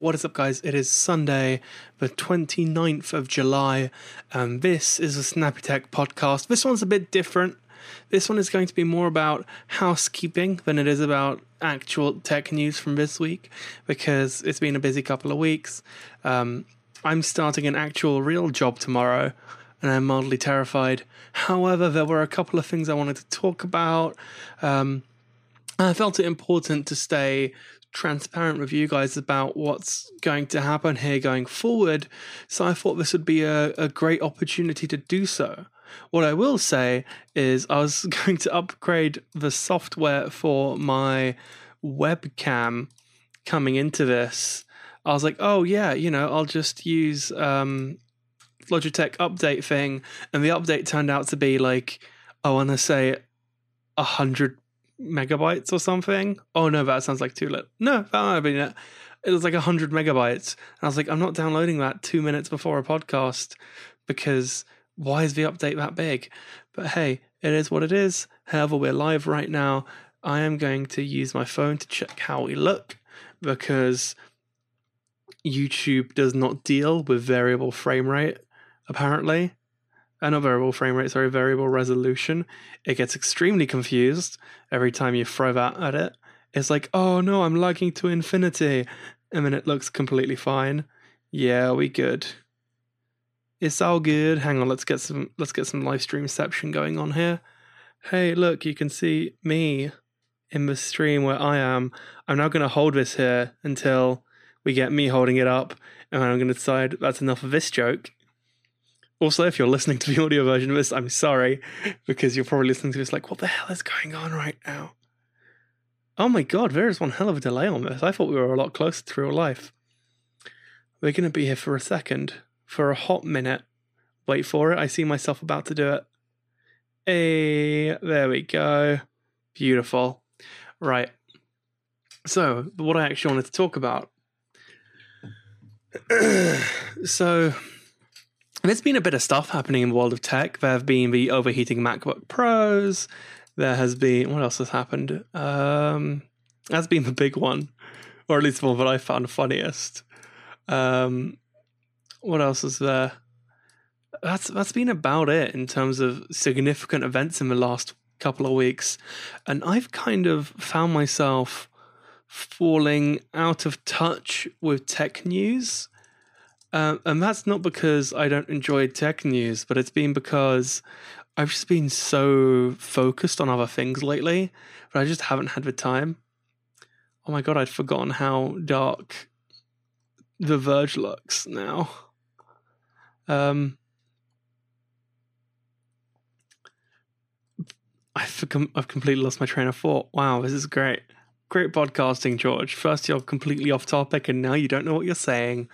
What is up, guys? It is Sunday, the 29th of July, and this is a Snappy Tech podcast. This one's a bit different. This one is going to be more about housekeeping than it is about actual tech news from this week because it's been a busy couple of weeks. Um, I'm starting an actual real job tomorrow, and I'm mildly terrified. However, there were a couple of things I wanted to talk about. Um, I felt it important to stay transparent with you guys about what's going to happen here going forward. So I thought this would be a, a great opportunity to do so. What I will say is, I was going to upgrade the software for my webcam coming into this. I was like, oh, yeah, you know, I'll just use um, Logitech update thing. And the update turned out to be like, I want to say, a hundred megabytes or something. Oh no, that sounds like too little. No, that might have been it. It was like hundred megabytes. And I was like, I'm not downloading that two minutes before a podcast because why is the update that big? But hey, it is what it is. However, we're live right now. I am going to use my phone to check how we look because YouTube does not deal with variable frame rate, apparently uh, not variable frame rate, sorry, variable resolution. It gets extremely confused every time you throw that at it. It's like, oh no, I'm lagging to infinity. And then it looks completely fine. Yeah, we good. It's all good. Hang on, let's get some let's get some live streamception going on here. Hey, look, you can see me in the stream where I am. I'm now gonna hold this here until we get me holding it up, and I'm gonna decide that's enough of this joke also, if you're listening to the audio version of this, I'm sorry because you're probably listening to this like, what the hell is going on right now? Oh my god, there is one hell of a delay on this. I thought we were a lot closer to real life. We're going to be here for a second, for a hot minute. Wait for it. I see myself about to do it. Hey, there we go. Beautiful. Right. So, what I actually wanted to talk about. so, there's been a bit of stuff happening in the world of tech. There have been the overheating MacBook Pros. There has been what else has happened? Um, that's been the big one, or at least the one that I found funniest. Um, what else is there? That's that's been about it in terms of significant events in the last couple of weeks, and I've kind of found myself falling out of touch with tech news um, and that's not because I don't enjoy tech news, but it's been because I've just been so focused on other things lately, but I just haven't had the time. Oh my god, I'd forgotten how dark The Verge looks now. Um, I've, I've completely lost my train of thought. Wow, this is great. Great podcasting, George. First, you're completely off topic, and now you don't know what you're saying.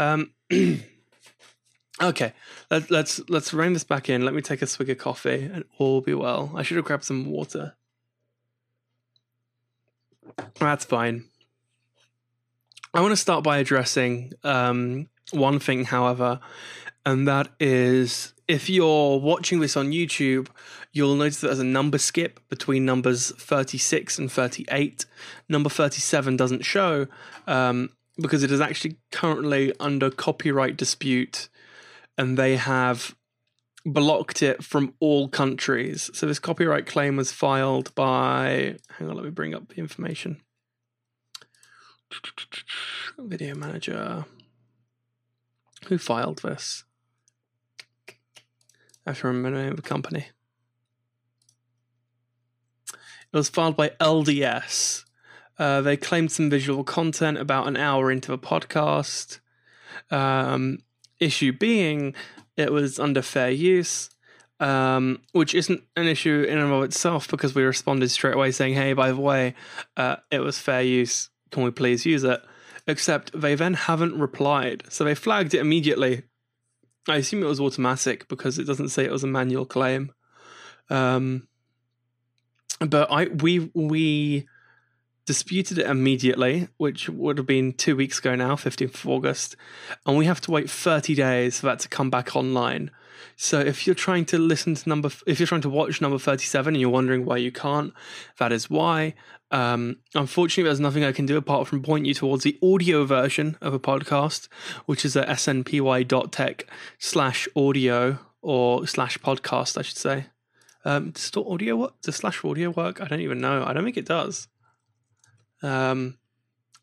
Um, okay, Let, let's let's rein this back in. Let me take a swig of coffee, and all be well. I should have grabbed some water. That's fine. I want to start by addressing um, one thing, however, and that is if you're watching this on YouTube, you'll notice that there's a number skip between numbers 36 and 38. Number 37 doesn't show, um, because it is actually currently under copyright dispute and they have blocked it from all countries. So this copyright claim was filed by hang on, let me bring up the information. Video manager. Who filed this? I have to remember the name of the company. It was filed by LDS, uh, they claimed some visual content about an hour into the podcast. Um, issue being, it was under fair use, um, which isn't an issue in and of itself because we responded straight away saying, hey, by the way, uh, it was fair use. Can we please use it? Except they then haven't replied. So they flagged it immediately. I assume it was automatic because it doesn't say it was a manual claim. Um, but I we we disputed it immediately, which would have been two weeks ago now, 15th of August, and we have to wait 30 days for that to come back online. So if you're trying to listen to number, if you're trying to watch number 37 and you're wondering why you can't, that is why. Um, unfortunately, there's nothing I can do apart from point you towards the audio version of a podcast, which is at snpy.tech slash audio or slash podcast, I should say. Um, does audio work? Does slash audio work? I don't even know. I don't think it does. Um,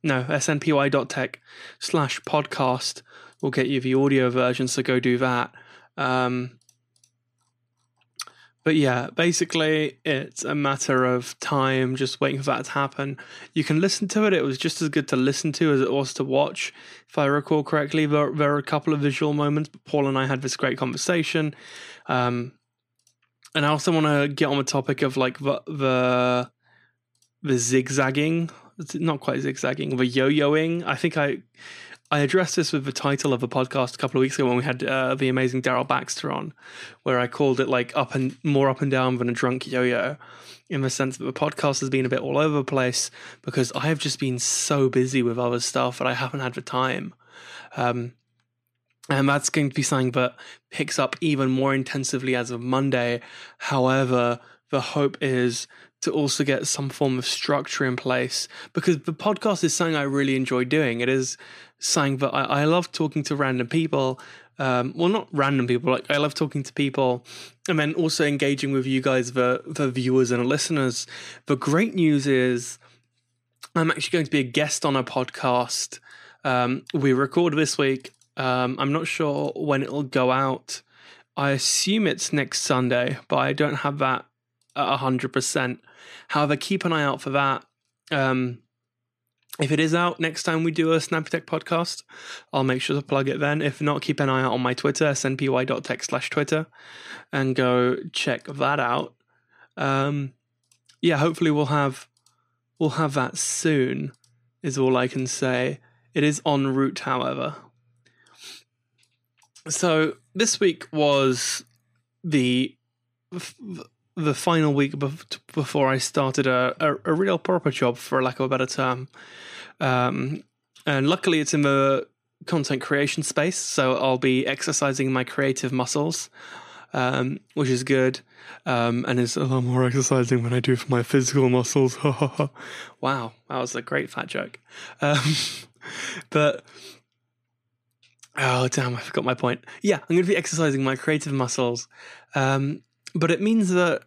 no, snpy.tech slash podcast will get you the audio version, so go do that. Um, but yeah, basically, it's a matter of time, just waiting for that to happen. You can listen to it. It was just as good to listen to as it was to watch. If I recall correctly, there, there are a couple of visual moments, but Paul and I had this great conversation. Um, and I also want to get on the topic of like the, the the zigzagging not quite zigzagging, the yo-yoing. I think I I addressed this with the title of a podcast a couple of weeks ago when we had uh, the amazing Daryl Baxter on, where I called it like up and more up and down than a drunk yo-yo, in the sense that the podcast has been a bit all over the place because I have just been so busy with other stuff that I haven't had the time. Um, and that's going to be something that picks up even more intensively as of Monday. However, the hope is to also get some form of structure in place because the podcast is something I really enjoy doing. It is something that I, I love talking to random people. Um, well, not random people. Like I love talking to people, and then also engaging with you guys, the the viewers and listeners. The great news is, I'm actually going to be a guest on a podcast. Um, we record this week. Um, I'm not sure when it'll go out. I assume it's next Sunday, but I don't have that at 100%. However, keep an eye out for that. Um, if it is out next time we do a Snappy Tech podcast, I'll make sure to plug it then. If not, keep an eye out on my Twitter, snpy.tech slash Twitter, and go check that out. Um, yeah, hopefully we'll have we'll have that soon. Is all I can say. It is en route, however. So this week was the the final week before I started a, a, a, real proper job, for lack of a better term. Um, and luckily, it's in the content creation space, so I'll be exercising my creative muscles, um, which is good. Um, and it's a lot more exercising than I do for my physical muscles. wow, that was a great fat joke. Um, but oh damn, I forgot my point. Yeah, I'm going to be exercising my creative muscles. Um, but it means that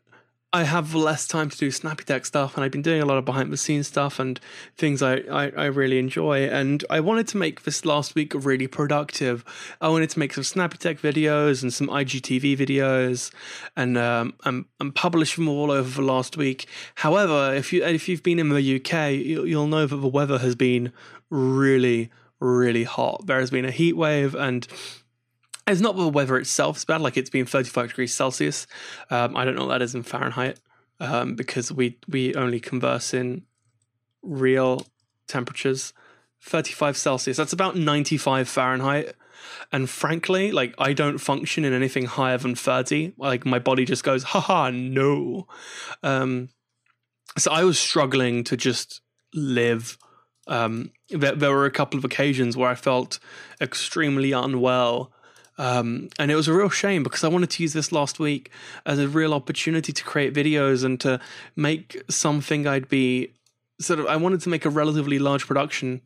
I have less time to do snappy tech stuff, and I've been doing a lot of behind the scenes stuff and things I, I, I, really enjoy. And I wanted to make this last week really productive. I wanted to make some snappy tech videos and some IGTV videos, and um, and, and publish them all over the last week. However, if you if you've been in the UK, you'll know that the weather has been really really hot. There has been a heat wave and it's not the weather itself is bad. Like it's been 35 degrees Celsius. Um, I don't know what that is in Fahrenheit um, because we we only converse in real temperatures. 35 Celsius. That's about 95 Fahrenheit. And frankly, like I don't function in anything higher than 30. Like my body just goes, haha, no. Um, so I was struggling to just live. Um, there, there were a couple of occasions where I felt extremely unwell um, and it was a real shame because I wanted to use this last week as a real opportunity to create videos and to make something I'd be sort of. I wanted to make a relatively large production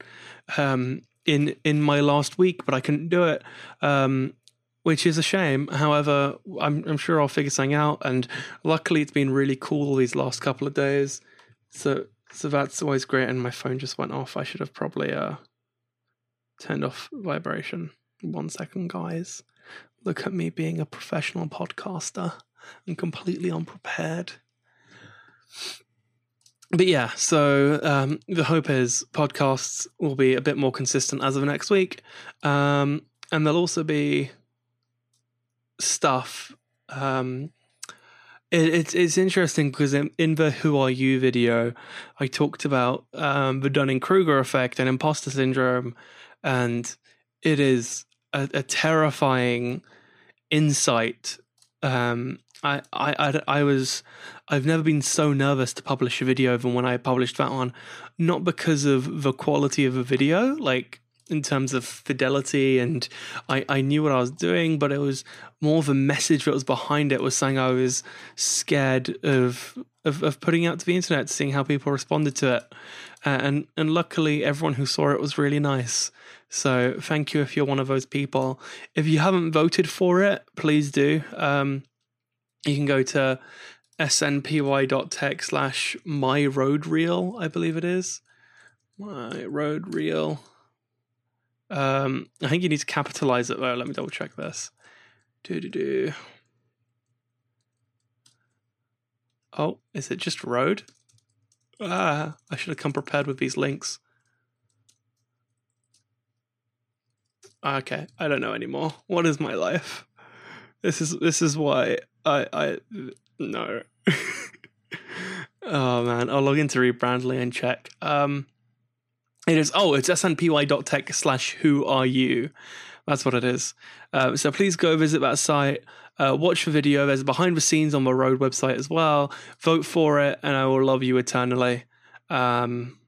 um, in in my last week, but I couldn't do it, um, which is a shame. However, I'm, I'm sure I'll figure something out. And luckily, it's been really cool these last couple of days. So so that's always great. And my phone just went off. I should have probably uh, turned off vibration. One second, guys. Look at me being a professional podcaster and completely unprepared. But yeah, so um, the hope is podcasts will be a bit more consistent as of next week. Um, and there'll also be stuff. Um, it, it's it's interesting because in, in, the "Who Are You" video, I talked about um, the Dunning Kruger effect and imposter syndrome, and it is a, a terrifying insight um, I, I, I, I was I've never been so nervous to publish a video than when I published that one, not because of the quality of a video, like in terms of fidelity and I, I knew what I was doing, but it was more the message that was behind it was saying I was scared of of, of putting out to the internet, seeing how people responded to it. Uh, and and luckily everyone who saw it was really nice. So thank you if you're one of those people. If you haven't voted for it, please do. Um, you can go to snpy.tech slash my Rode Reel, I believe it is. My Rode Reel. Um, I think you need to capitalize it though. Let me double check this. Do do do. Oh, is it just Rode? Ah, I should have come prepared with these links. Okay, I don't know anymore. What is my life? This is this is why I I no. oh man, I'll log into Rebrandly and check. Um, it is oh, it's snpy.tech slash who are you. That's what it is. Uh, so please go visit that site. Uh, watch the video. There's behind the scenes on the Rode website as well. Vote for it, and I will love you eternally. Um,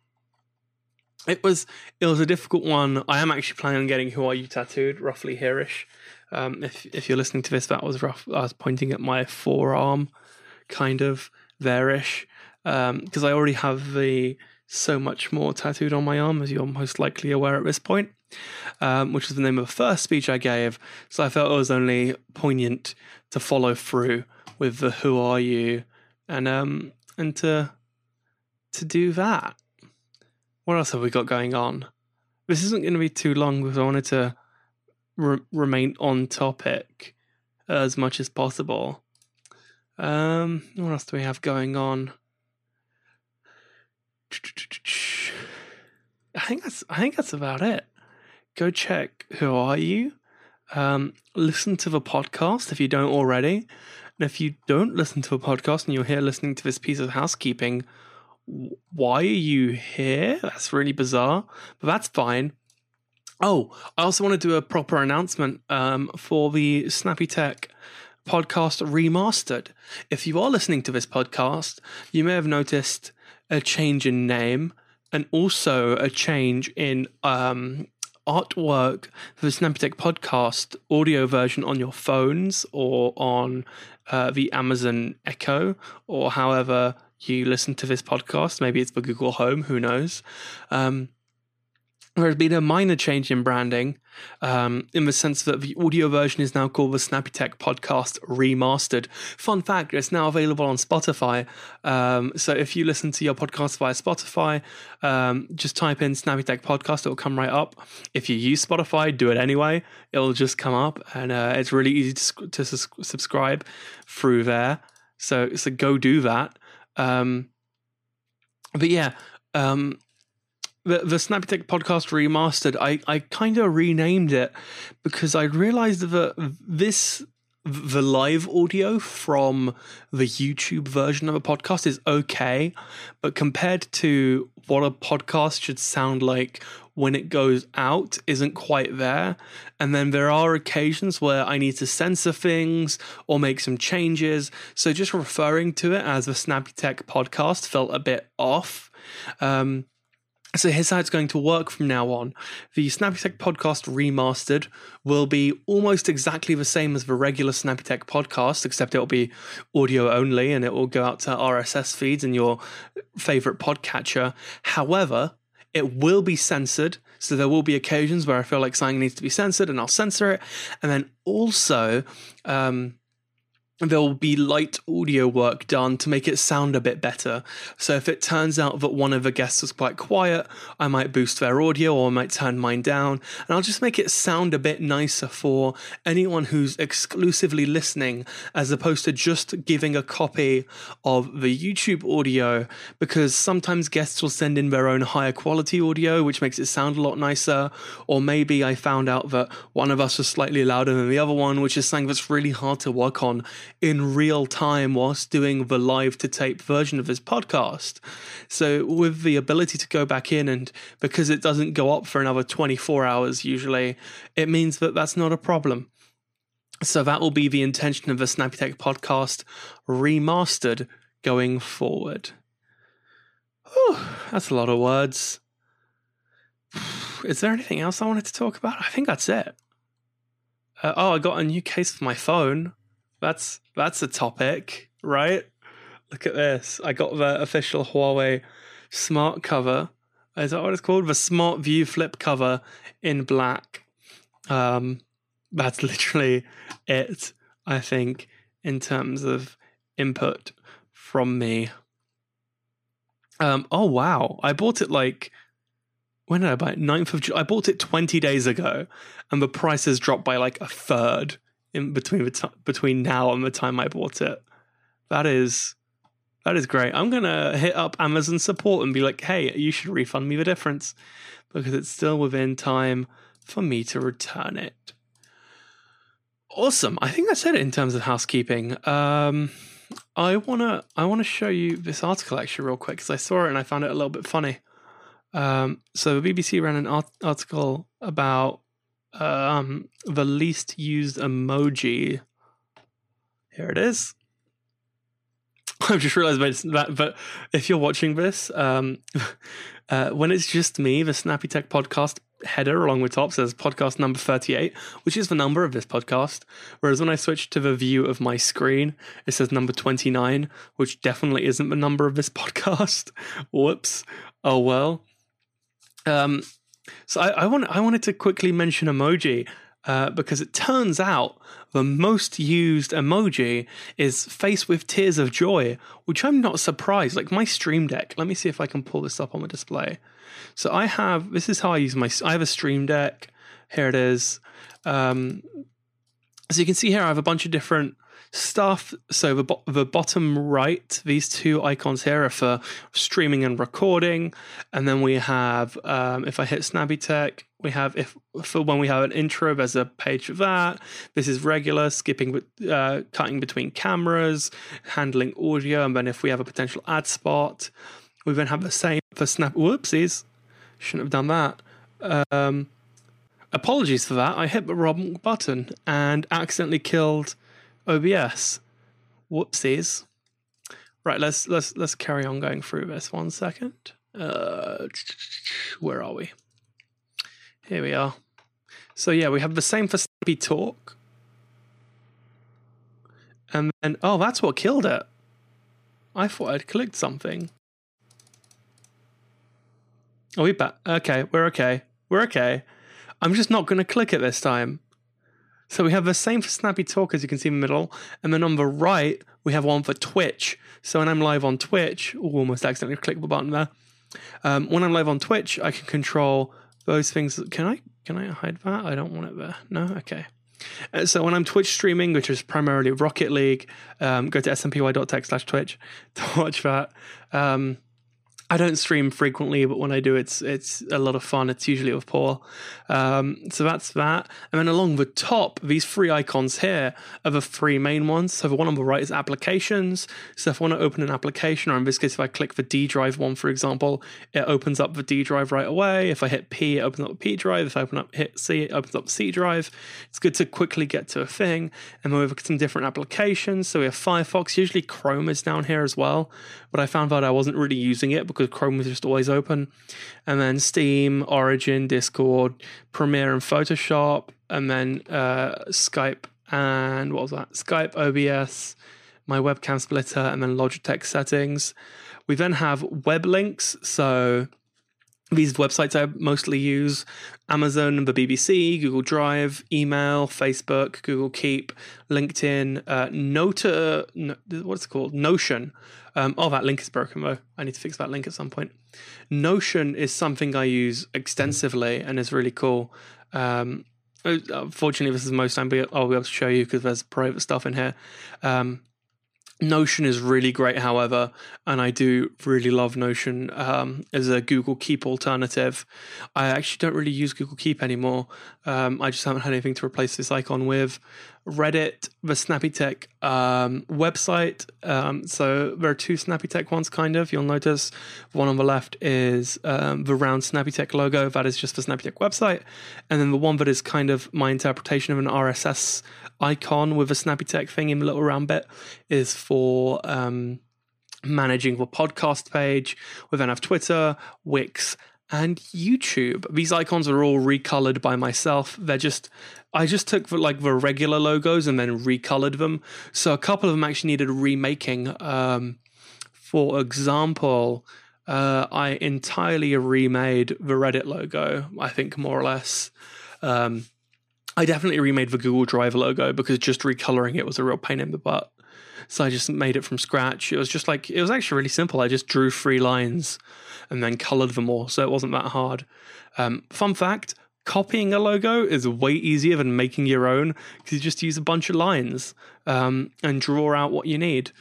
it was it was a difficult one. I am actually planning on getting "Who Are You" tattooed, roughly hereish. Um, if if you're listening to this, that was rough. I was pointing at my forearm, kind of there-ish, because um, I already have the so much more tattooed on my arm, as you're most likely aware at this point, um, which was the name of the first speech I gave. So I felt it was only poignant to follow through with the "Who are you," and um and to to do that. What else have we got going on? This isn't going to be too long because I wanted to re- remain on topic as much as possible. Um, what else do we have going on? I think that's I think that's about it. Go check who are you. Um, listen to the podcast if you don't already. And if you don't listen to a podcast and you're here listening to this piece of housekeeping, why are you here? That's really bizarre, but that's fine. Oh, I also want to do a proper announcement um, for the Snappy Tech podcast remastered. If you are listening to this podcast, you may have noticed a change in name and also a change in um, artwork for the Snappytech podcast audio version on your phones or on uh, the Amazon Echo or however you listen to this podcast. Maybe it's for Google Home, who knows? Um, there's been a minor change in branding um, in the sense that the audio version is now called the Snappy Tech Podcast Remastered. Fun fact, it's now available on Spotify. Um, so if you listen to your podcast via Spotify, um, just type in Snappy Tech Podcast, it'll come right up. If you use Spotify, do it anyway. It'll just come up, and uh, it's really easy to, to subscribe through there. So, so go do that. Um, but yeah, um, the the Snappy Tech podcast remastered, I I kind of renamed it because I realized that this the live audio from the YouTube version of a podcast is okay, but compared to what a podcast should sound like when it goes out isn't quite there. And then there are occasions where I need to censor things or make some changes. So just referring to it as the Snappy Tech podcast felt a bit off. Um, so here's how it's going to work from now on. The Snappy Tech podcast remastered will be almost exactly the same as the regular Snappy Tech podcast, except it will be audio only and it will go out to RSS feeds and your favorite podcatcher. However, it will be censored. So there will be occasions where I feel like something needs to be censored and I'll censor it. And then also, um, there will be light audio work done to make it sound a bit better. So if it turns out that one of the guests was quite quiet, I might boost their audio or I might turn mine down, and I'll just make it sound a bit nicer for anyone who's exclusively listening as opposed to just giving a copy of the YouTube audio because sometimes guests will send in their own higher quality audio which makes it sound a lot nicer or maybe I found out that one of us was slightly louder than the other one which is something that's really hard to work on in real time whilst doing the live to tape version of his podcast. So, with the ability to go back in, and because it doesn't go up for another 24 hours usually, it means that that's not a problem. So that will be the intention of the Snappy Tech podcast remastered going forward. Whew, that's a lot of words. Is there anything else I wanted to talk about? I think that's it. Uh, oh, I got a new case for my phone. That's that's a topic, right? Look at this. I got the official Huawei smart cover. Is that what it's called? The Smart View flip cover in black. Um, that's literally it, I think, in terms of input from me. Um, oh wow. I bought it like when did I buy it? 9th of July. I bought it 20 days ago and the price has dropped by like a third in between the between now and the time I bought it. That is that is great. I'm gonna hit up Amazon support and be like, hey, you should refund me the difference because it's still within time for me to return it. Awesome. I think that's it in terms of housekeeping. Um, I wanna I wanna show you this article actually real quick because I saw it and I found it a little bit funny. Um, so the BBC ran an art- article about um, the least used emoji. Here it is. I've just realized that, but if you're watching this, um, uh, when it's just me, the Snappy Tech podcast header along the top says podcast number 38, which is the number of this podcast. Whereas when I switch to the view of my screen, it says number 29, which definitely isn't the number of this podcast. Whoops. Oh well. Um, so I, I, want I wanted to quickly mention emoji uh, because it turns out the most used emoji is face with tears of joy, which I'm not surprised. Like my Stream Deck. Let me see if I can pull this up on the display. So I have this is how I use my I have a Stream Deck. Here it is. Um, so you can see here I have a bunch of different stuff. So the, bo- the bottom right, these two icons here are for streaming and recording. And then we have, um, if I hit Snappy Tech, we have if for when we have an intro, there's a page for that. This is regular skipping, uh, cutting between cameras, handling audio, and then if we have a potential ad spot, we then have the same for Snap. Whoopsies, shouldn't have done that. Um, apologies for that. I hit the wrong button and accidentally killed OBS. Whoopsies. Right, let's let's let's carry on going through this one second. Uh, where are we? Here we are. So yeah, we have the same for Snappy Talk. And then oh, that's what killed it. I thought I'd clicked something. Are we back? Okay, we're okay. We're okay. I'm just not going to click it this time. So we have the same for Snappy Talk as you can see in the middle, and then on the right we have one for Twitch. So when I'm live on Twitch, oh, almost accidentally clicked the button there. Um, when I'm live on Twitch, I can control those things. Can I can I hide that? I don't want it there. No, okay. Uh, so when I'm Twitch streaming, which is primarily Rocket League, um, go to snpy.tech slash Twitch to watch that. Um, I don't stream frequently, but when I do, it's it's a lot of fun. It's usually with Paul. Um, so that's that. And then along the top, these three icons here are the three main ones. So the one on the right is applications. So if I want to open an application, or in this case, if I click the D drive one, for example, it opens up the D drive right away. If I hit P, it opens up the P drive. If I open up hit C, it opens up the C drive. It's good to quickly get to a thing. And then we have got some different applications. So we have Firefox. Usually Chrome is down here as well, but I found out I wasn't really using it because Chrome was just always open. And then Steam, Origin, Discord, Premiere, and Photoshop, and then uh, Skype and what was that? Skype, OBS, my webcam splitter, and then Logitech settings. We then have web links. So these websites I mostly use Amazon, the BBC, Google Drive, email, Facebook, Google Keep, LinkedIn, uh, Nota, no, what's it called? Notion. Um, oh, that link is broken though. I need to fix that link at some point. Notion is something I use extensively and is really cool. Um, unfortunately, this is the most time I'll be able to show you because there's private stuff in here. Um, Notion is really great, however, and I do really love Notion um, as a Google Keep alternative. I actually don't really use Google Keep anymore. Um, I just haven't had anything to replace this icon with. Reddit, the Snappy Tech um, website. Um, so there are two Snappy Tech ones, kind of. You'll notice one on the left is um, the round Snappy Tech logo. That is just the Snappy Tech website. And then the one that is kind of my interpretation of an RSS icon with a Snappy Tech thing in the little round bit is for um, managing the podcast page. We then have Twitter, Wix, and YouTube. These icons are all recolored by myself. They're just I just took like the regular logos and then recolored them. So a couple of them actually needed remaking. Um, for example, uh, I entirely remade the Reddit logo. I think more or less. Um, I definitely remade the Google Drive logo because just recoloring it was a real pain in the butt. So I just made it from scratch. It was just like it was actually really simple. I just drew three lines and then colored them all, so it wasn't that hard. Um, fun fact: copying a logo is way easier than making your own because you just use a bunch of lines um, and draw out what you need.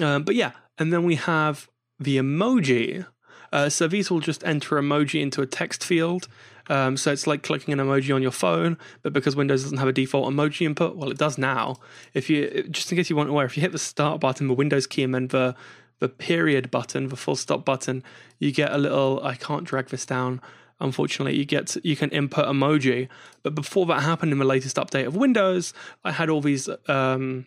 Um, but yeah, and then we have the emoji. Uh, so these will just enter emoji into a text field. Um, so it's like clicking an emoji on your phone, but because Windows doesn't have a default emoji input, well, it does now. If you just in case you weren't aware, if you hit the start button, the Windows key, and then the the period button, the full stop button, you get a little. I can't drag this down. Unfortunately, you get you can input emoji. But before that happened in the latest update of Windows, I had all these um,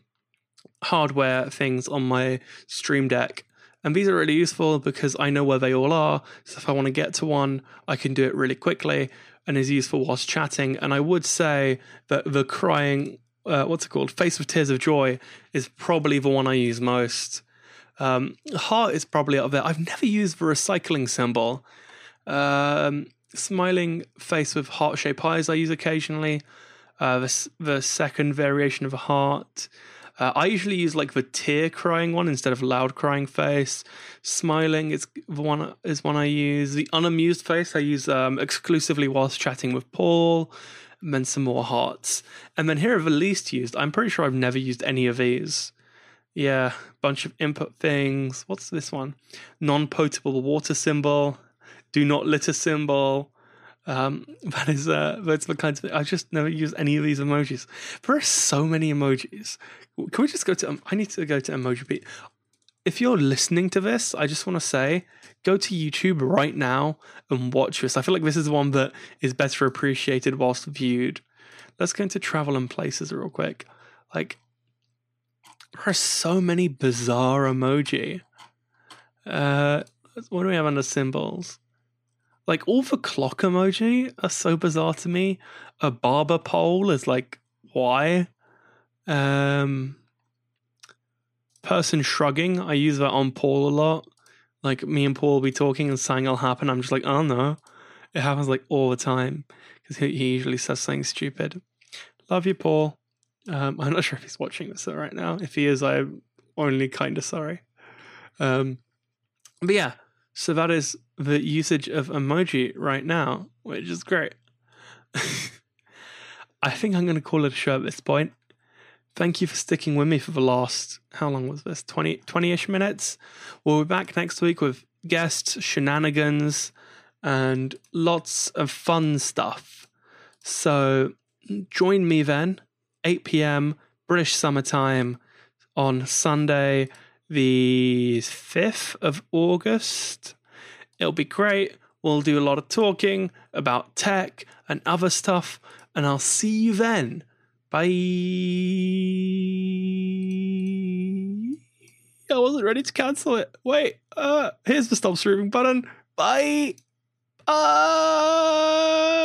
hardware things on my Stream Deck. And these are really useful because I know where they all are. So if I want to get to one, I can do it really quickly and is useful whilst chatting. And I would say that the crying, uh, what's it called? Face with Tears of Joy is probably the one I use most. Um, heart is probably up there. I've never used the recycling symbol. Um, smiling face with heart shaped eyes I use occasionally. Uh, the, the second variation of a heart. Uh, I usually use like the tear crying one instead of loud crying face. Smiling is the one is one I use. The unamused face I use um, exclusively whilst chatting with Paul. And then some more hearts. And then here are the least used. I'm pretty sure I've never used any of these. Yeah, bunch of input things. What's this one? Non-potable water symbol. Do not litter symbol. Um, that is uh, that's the kinds of I just never use any of these emojis. There are so many emojis. Can we just go to? Um, I need to go to Emoji If you're listening to this, I just want to say, go to YouTube right now and watch this. I feel like this is one that is better appreciated whilst viewed. Let's go into travel and places real quick. Like, there are so many bizarre emoji. Uh, what do we have under symbols? Like all the clock emoji are so bizarre to me. A barber pole is like why? Um person shrugging, I use that on Paul a lot. Like me and Paul will be talking and something will happen. I'm just like, oh no. It happens like all the time. Because he, usually says something stupid. Love you, Paul. Um, I'm not sure if he's watching this right now. If he is, I'm only kind of sorry. Um, but yeah, so that is the usage of emoji right now, which is great. I think I'm going to call it a show at this point. Thank you for sticking with me for the last, how long was this? 20 ish minutes. We'll be back next week with guests, shenanigans, and lots of fun stuff. So join me then, 8 p.m. British summertime on Sunday the 5th of August. It'll be great. We'll do a lot of talking about tech and other stuff, and I'll see you then. Bye. I wasn't ready to cancel it. Wait, uh, here's the stop streaming button. Bye. Bye.